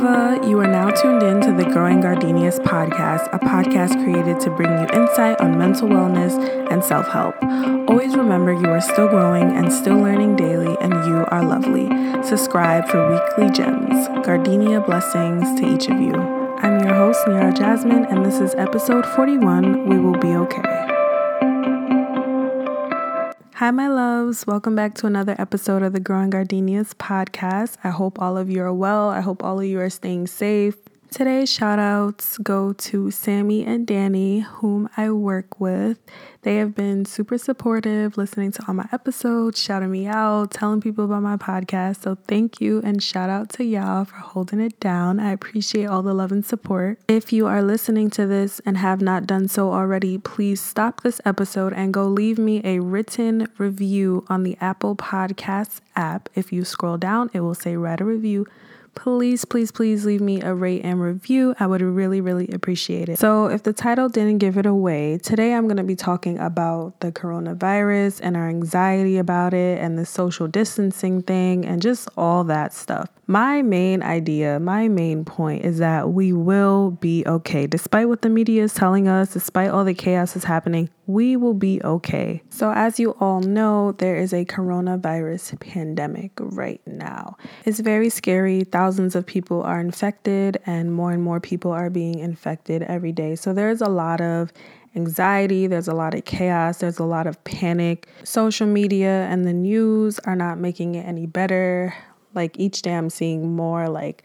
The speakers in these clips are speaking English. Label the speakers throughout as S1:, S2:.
S1: You are now tuned in to the Growing Gardenias podcast, a podcast created to bring you insight on mental wellness and self help. Always remember you are still growing and still learning daily, and you are lovely. Subscribe for weekly gems. Gardenia blessings to each of you. I'm your host, Niara Jasmine, and this is episode 41 We Will Be Okay. Hi, my loves. Welcome back to another episode of the Growing Gardenias podcast. I hope all of you are well. I hope all of you are staying safe. Today's shout outs go to Sammy and Danny, whom I work with. They have been super supportive, listening to all my episodes, shouting me out, telling people about my podcast. So thank you and shout out to y'all for holding it down. I appreciate all the love and support. If you are listening to this and have not done so already, please stop this episode and go leave me a written review on the Apple Podcasts app. If you scroll down, it will say write a review please, please, please leave me a rate and review. I would really, really appreciate it. So, if the title didn't give it away, today I'm going to be talking about the coronavirus and our anxiety about it and the social distancing thing and just all that stuff. My main idea, my main point is that we will be okay. Despite what the media is telling us, despite all the chaos that's happening, we will be okay. So, as you all know, there is a coronavirus pandemic right now. It's very scary. Thousands of people are infected, and more and more people are being infected every day. So, there's a lot of anxiety, there's a lot of chaos, there's a lot of panic. Social media and the news are not making it any better. Like each day, I'm seeing more like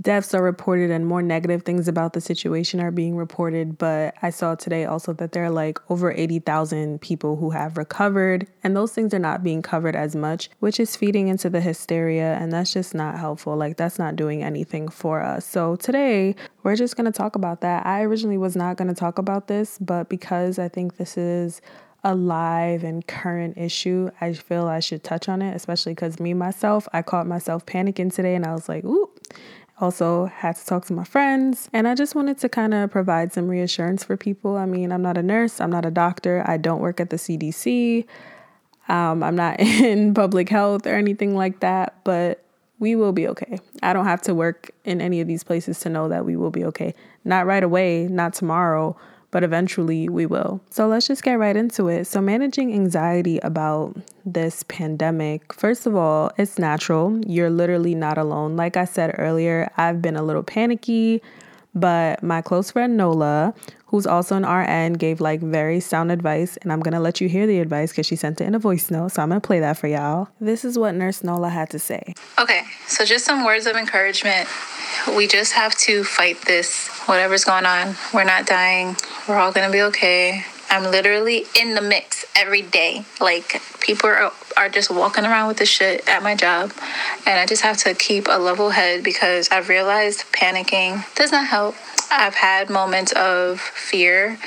S1: deaths are reported and more negative things about the situation are being reported. But I saw today also that there are like over 80,000 people who have recovered, and those things are not being covered as much, which is feeding into the hysteria. And that's just not helpful. Like, that's not doing anything for us. So today, we're just going to talk about that. I originally was not going to talk about this, but because I think this is a live and current issue, I feel I should touch on it, especially because me myself, I caught myself panicking today and I was like, ooh. Also, had to talk to my friends, and I just wanted to kind of provide some reassurance for people. I mean, I'm not a nurse, I'm not a doctor, I don't work at the CDC, um, I'm not in public health or anything like that, but we will be okay. I don't have to work in any of these places to know that we will be okay. Not right away, not tomorrow, but eventually we will. So let's just get right into it. So, managing anxiety about this pandemic, first of all, it's natural. You're literally not alone. Like I said earlier, I've been a little panicky, but my close friend Nola, who's also an RN, gave like very sound advice. And I'm gonna let you hear the advice because she sent it in a voice note. So I'm gonna play that for y'all. This is what Nurse Nola had to say.
S2: Okay, so just some words of encouragement. We just have to fight this, whatever's going on. We're not dying. We're all gonna be okay. I'm literally in the mix every day. Like people are, are just walking around with the shit at my job. And I just have to keep a level head because I've realized panicking does not help. I've had moments of fear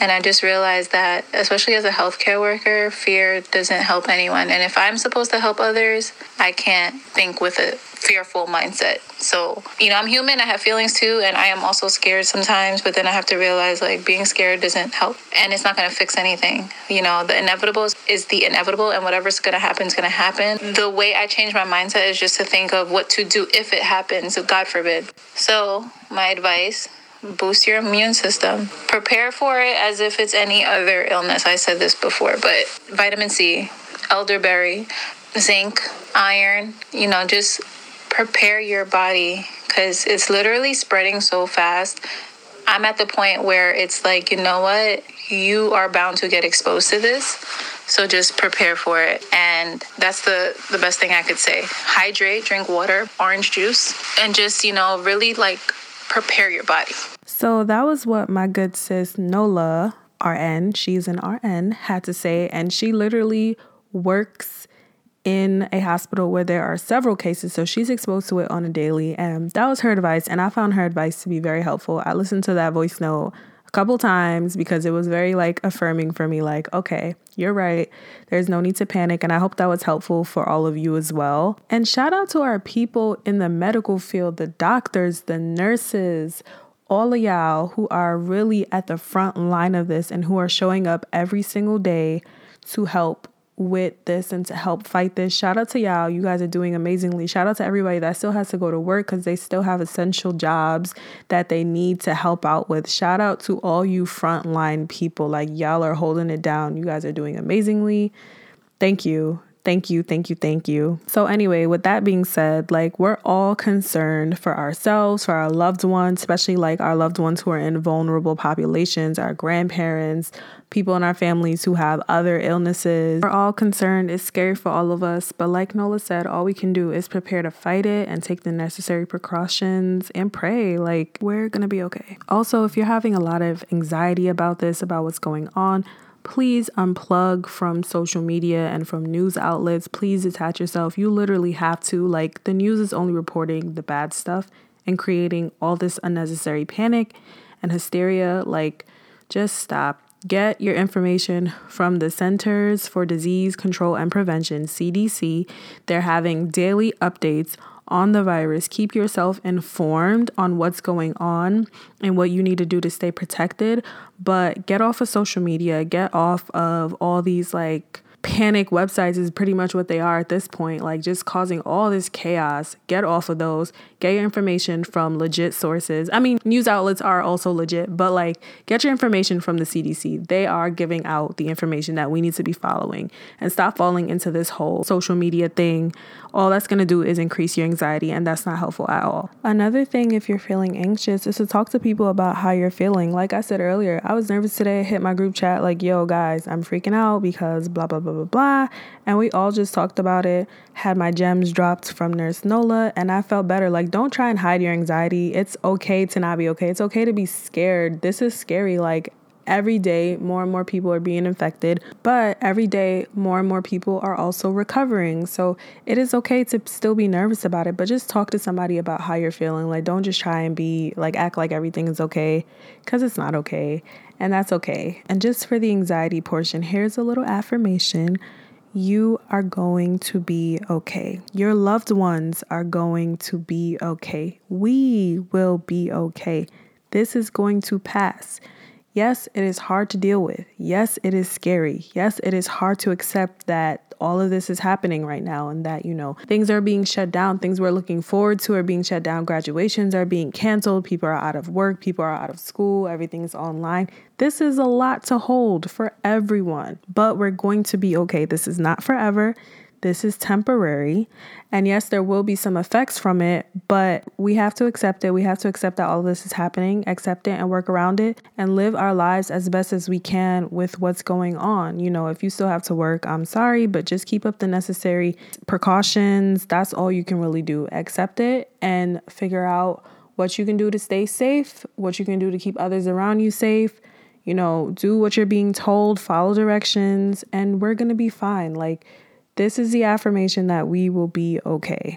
S2: and I just realized that, especially as a healthcare worker, fear doesn't help anyone. And if I'm supposed to help others, I can't think with a fearful mindset. So, you know, I'm human, I have feelings too, and I am also scared sometimes, but then I have to realize like being scared doesn't help and it's not going to fix anything. You know, the inevitable is the inevitable, and whatever's going to happen is going to happen. The way I change my mindset is just to think of what to do if it happens, God forbid. So, my advice boost your immune system. Prepare for it as if it's any other illness. I said this before, but vitamin C, elderberry, zinc, iron, you know, just prepare your body because it's literally spreading so fast. I'm at the point where it's like, you know what? You are bound to get exposed to this. So just prepare for it. And that's the, the best thing I could say. Hydrate, drink water, orange juice, and just, you know, really like prepare your body.
S1: So that was what my good sis Nola, RN, she's an RN, had to say. And she literally works in a hospital where there are several cases. So she's exposed to it on a daily. And that was her advice. And I found her advice to be very helpful. I listened to that voice note a couple times because it was very like affirming for me like okay you're right. There's no need to panic. And i hope that was helpful for all of you as well. And shout out to our people in the medical field the doctors the nurses all of y'all who are really at the front line of this and who are showing up every single day to help with this and to help fight this. Shout out to y'all. You guys are doing amazingly. Shout out to everybody that still has to go to work because they still have essential jobs that they need to help out with. Shout out to all you frontline people. Like, y'all are holding it down. You guys are doing amazingly. Thank you. Thank you, thank you, thank you. So, anyway, with that being said, like we're all concerned for ourselves, for our loved ones, especially like our loved ones who are in vulnerable populations, our grandparents, people in our families who have other illnesses. We're all concerned. It's scary for all of us. But, like Nola said, all we can do is prepare to fight it and take the necessary precautions and pray. Like, we're gonna be okay. Also, if you're having a lot of anxiety about this, about what's going on, please unplug from social media and from news outlets. Please detach yourself. You literally have to. Like, the news is only reporting the bad stuff and creating all this unnecessary panic and hysteria. Like, just stop. Get your information from the Centers for Disease Control and Prevention, CDC. They're having daily updates on the virus. Keep yourself informed on what's going on and what you need to do to stay protected. But get off of social media, get off of all these like panic websites is pretty much what they are at this point, like just causing all this chaos. Get off of those. Get your information from legit sources. I mean, news outlets are also legit, but like get your information from the CDC. They are giving out the information that we need to be following and stop falling into this whole social media thing. All that's going to do is increase your anxiety, and that's not helpful at all. Another thing, if you're feeling anxious, is to talk to people about how you're feeling. Like I said earlier, I was nervous today. Hit my group chat, like, yo, guys, I'm freaking out because blah, blah, blah, blah, blah. And we all just talked about it, had my gems dropped from Nurse Nola, and I felt better. Like, don't try and hide your anxiety. It's okay to not be okay. It's okay to be scared. This is scary. Like, every day more and more people are being infected, but every day more and more people are also recovering. So it is okay to still be nervous about it, but just talk to somebody about how you're feeling. Like, don't just try and be like, act like everything is okay because it's not okay. And that's okay. And just for the anxiety portion, here's a little affirmation you are going to be okay. Your loved ones are going to be okay. We will be okay. This is going to pass. Yes, it is hard to deal with. Yes, it is scary. Yes, it is hard to accept that all of this is happening right now and that, you know, things are being shut down. Things we're looking forward to are being shut down. Graduations are being canceled. People are out of work. People are out of school. Everything's online. This is a lot to hold for everyone, but we're going to be okay. This is not forever. This is temporary. And yes, there will be some effects from it, but we have to accept it. We have to accept that all this is happening, accept it and work around it and live our lives as best as we can with what's going on. You know, if you still have to work, I'm sorry, but just keep up the necessary precautions. That's all you can really do. Accept it and figure out what you can do to stay safe, what you can do to keep others around you safe. You know, do what you're being told, follow directions, and we're to be fine. Like, this is the affirmation that we will be okay.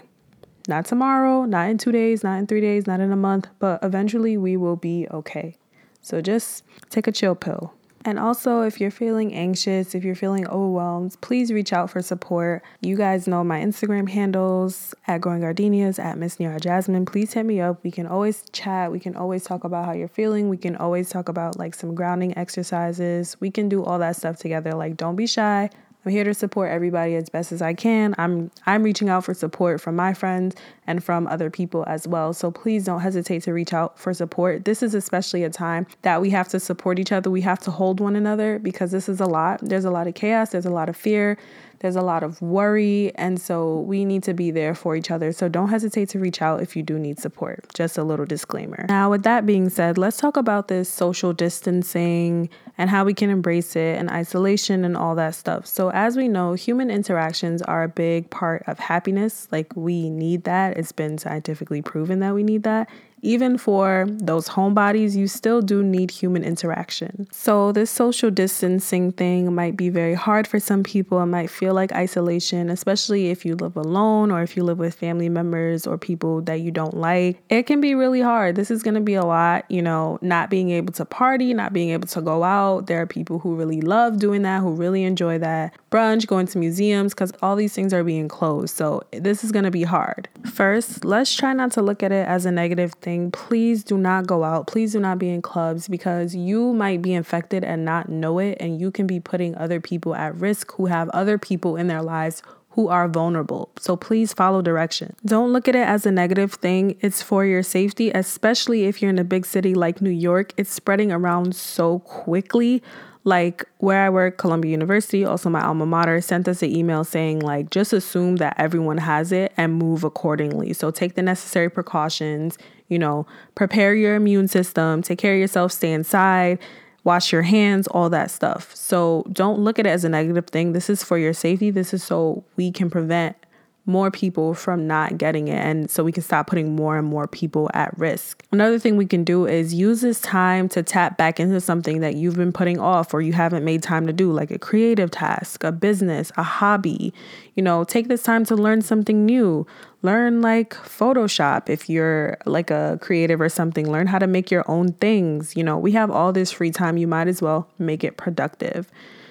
S1: Not tomorrow, not in two days, not in three days, not in a month, but eventually we will be okay. So just take a chill pill. And also, if you're feeling anxious, if you're feeling overwhelmed, please reach out for support. You guys know my Instagram handles at Growing Gardenias, at Miss Niara Jasmine. Please hit me up. We can always chat. We can always talk about how you're feeling. We can always talk about like some grounding exercises. We can do all that stuff together. Like, don't be shy. I'm here to support everybody as best as I can. I'm I'm reaching out for support from my friends and from other people as well. So please don't hesitate to reach out for support. This is especially a time that we have to support each other. We have to hold one another because this is a lot. There's a lot of chaos, there's a lot of fear, there's a lot of worry, and so we need to be there for each other. So don't hesitate to reach out if you do need support. Just a little disclaimer. Now, with that being said, let's talk about this social distancing and how we can embrace it and isolation and all that stuff. So, as we know, human interactions are a big part of happiness. Like, we need that. It's been scientifically proven that we need that even for those homebodies, you still do need human interaction. So, this social distancing thing might be very hard for some people. It might feel like isolation, especially if you live alone or if you live with family members or people that you don't like. It can be really hard. This is going to be a lot, you know, not being able to party, not being able to go out. There are people who really love doing that, who really enjoy that. Brunch, going to museums, because all these things are being closed. So, this is going to be hard. First, let's try not to look at it as a negative thing please do not go out. Please do not be in clubs because you might be infected and not know it. And you can be putting other people at risk who have other people people in their lives who are vulnerable. So please follow direction. Don't look at it as a negative thing. It's for your safety, especially if you're in a big city like New York. It's spreading around so quickly. Like where I work, Columbia University, also my alma mater, sent us an email saying, like, just assume that everyone has it and move accordingly. So take the necessary precautions, you know, prepare your immune system, take care of yourself, stay inside, wash your hands, all that stuff. So don't look at it as a negative thing. This is for your safety. This is so we can prevent more people from not getting it and so we can stop putting more and more people at risk. Another thing we can do is use this time to tap back into something that you've been putting off or you haven't made time to do like a creative task, a business, a hobby. You know, take this time to learn something new. Learn like Photoshop if you're like a creative or something. Learn how to make your own things. You know, we have all this free time, you might as well make it productive.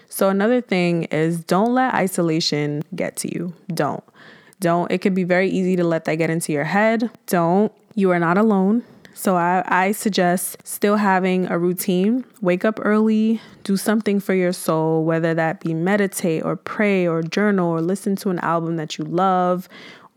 S1: So, another thing is don't let isolation get to you. Don't. Don't. It could be very easy to let that get into your head. Don't. You are not alone. So I, I suggest still having a routine. Wake up early, do something for your soul, whether that be meditate or pray or journal or listen to an album that you love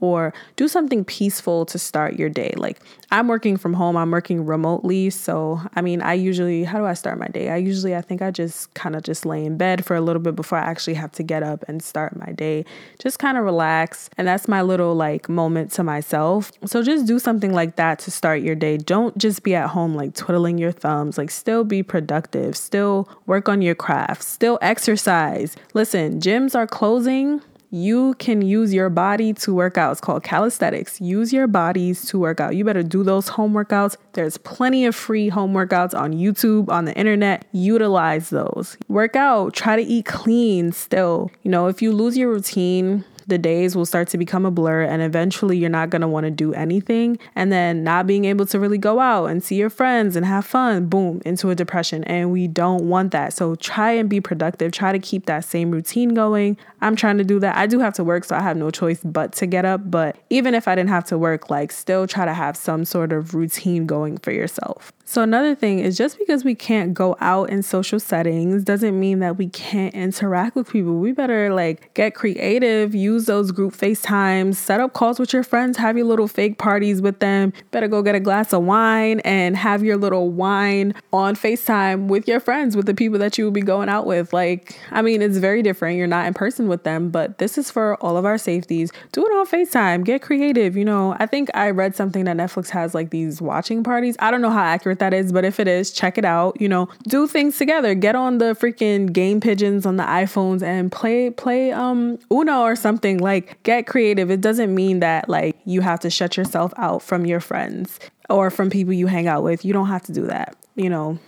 S1: or do something peaceful to start your day. Like I'm working from home, I'm working remotely. So, I mean, I usually, how do I start my day? I usually, I think I just kind of just lay in bed for a little bit before I actually have to get up and start my day. Just kind of relax. And that's my little like moment to myself. So, just do something like that to start your day. Don't just be at home like twiddling your thumbs. Like, still be productive, still work on your craft, still exercise. Listen, gyms are closing you can use your body to work out. It's called calisthenics. Use your bodies to work out. You better do those home workouts. There's plenty of free home workouts on YouTube, on the internet. Utilize those. Work out. Try to eat clean still. You know, if you lose your routine, the days will start to become a blur and eventually you're not going to want to do anything. And then not being able to really go out and see your friends and have fun boom into a depression. And we don't want that. So try and be productive. Try to keep that same routine going. I'm trying to do that. I do have to work so i have no choice but to get up. But even if i didn't have to work like still try to have some sort of routine going for yourself. So, another thing is just because we can't go out in social settings doesn't mean that we can't interact with people. We better like get creative, use those group FaceTimes, set up calls with your friends, have your little fake parties with them. Better go get a glass of wine and have your little wine on FaceTime with your friends, with the people that you will be going out with. Like, I mean, it's very different. You're not in person with them, but this is for all of our safeties. Do it on FaceTime, get creative. You know, I think I read something that Netflix has like these watching parties. I don't know how accurate that is, but if it is, check it out. You know, do things together. Get on the freaking game pigeons on the iPhones and play play um Uno or something. Like get creative. It doesn't mean that like you have to shut yourself out from your friends or from people you hang out with. You don't have to do that. You know,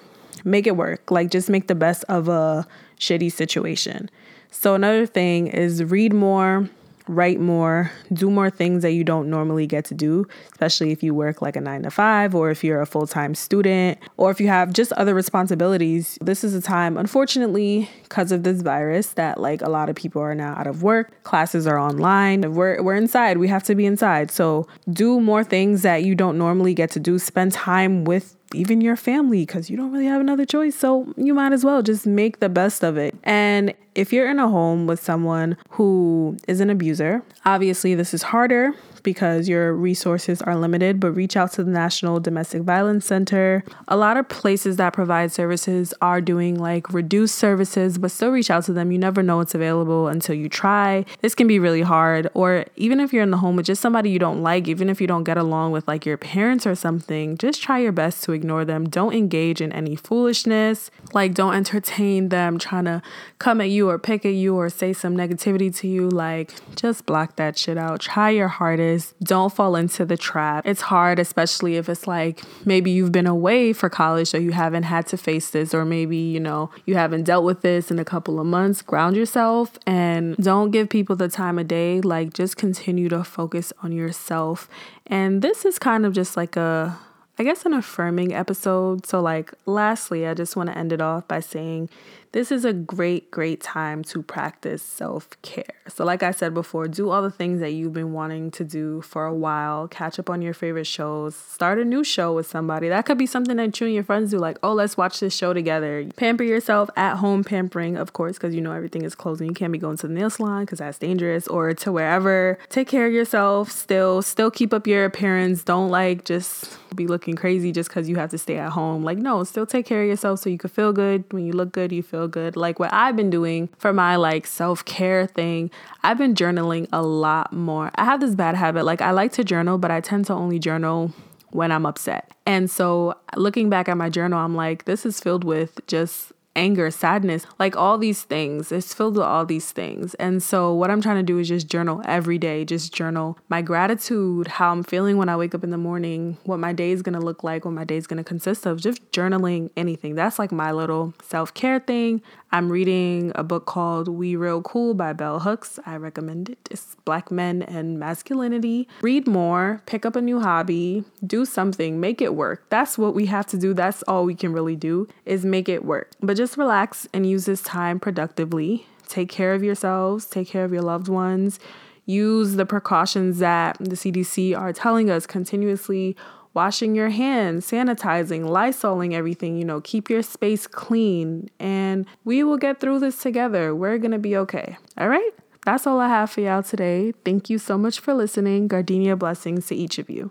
S1: make it work. Like just make the best of a shitty situation. So another thing is read more write more, do more things that you don't normally get to do, especially if you work like a nine to five or if you're a full time student or if you have just other responsibilities. This is a time, unfortunately, because of this virus, that like a lot of people are now out of work, classes are online, we're, we're inside, we have to be inside. So do more things that you don't normally get to do, spend time with even your family because you don't really have another choice. So you might as well just make the best of it. And if you're in a home with someone who is an abuser, obviously this is harder because your resources are limited, but reach out to the National Domestic Violence Center. A lot of places that provide services are doing like reduced services, but still reach out to them. You never know what's available until you try. This can be really hard. Or even if you're in the home with just somebody you don't like, even if you don't get along with like your parents or something, just try your best to ignore them. Don't engage in any foolishness. Like, don't entertain them trying to come at you or pick at you or say some negativity to you. Like, just block that shit out. Try your hardest is don't fall into the trap. It's hard, especially if it's like maybe you've been away for college so you haven't had to face this, or maybe, you know, you haven't dealt with this in a couple of months. Ground yourself and don't give people the time of day. Like, just continue to focus on yourself. And this is kind of just like a I guess an affirming episode. So, like, lastly, I just want to end it off by saying this is a great, great time to practice self care. So, like I said before, do all the things that you've been wanting to do for a while. Catch up on your favorite shows. Start a new show with somebody. That could be something that you and your friends do, like, oh, let's watch this show together. Pamper yourself at home, pampering, of course, because you know everything is closing. You can't be going to the nail salon because that's dangerous, or to wherever. Take care of yourself. Still, still keep up your appearance. Don't like just be looking crazy just because you have to stay at home. Like, no, still take care of yourself so you can feel good. When you look good, you feel good. Like what I've been doing for my like self care thing, I've been journaling a lot more. I have this bad habit. Like, I like to journal, but I tend to only journal when I'm upset. And so looking back at my journal, I'm like, this is filled with just anger, sadness, like all these things. It's filled with all these things. And so, what I'm trying to do is just journal every day, just journal my gratitude, how I'm feeling when I wake up in the morning, what my day is going to look like, what my day is going to consist of, just journaling anything. That's like my little self care thing. I'm reading a book called We Real Cool by Bell Hooks. I recommend it. It's Black Men and Masculinity. Read more, pick up a new hobby, do something, make it work. That's what we have to do. That's all we can really do is make it work. But just relax and use this time productively. Take care of yourselves, take care of your loved ones. Use the precautions that the CDC are telling us continuously washing your hands, sanitizing, lysoling everything, you know, keep your space clean, and we will get through this together. We're gonna be okay. All right? That's all I have for y'all today. Thank you so much for listening. Gardenia blessings to each of you.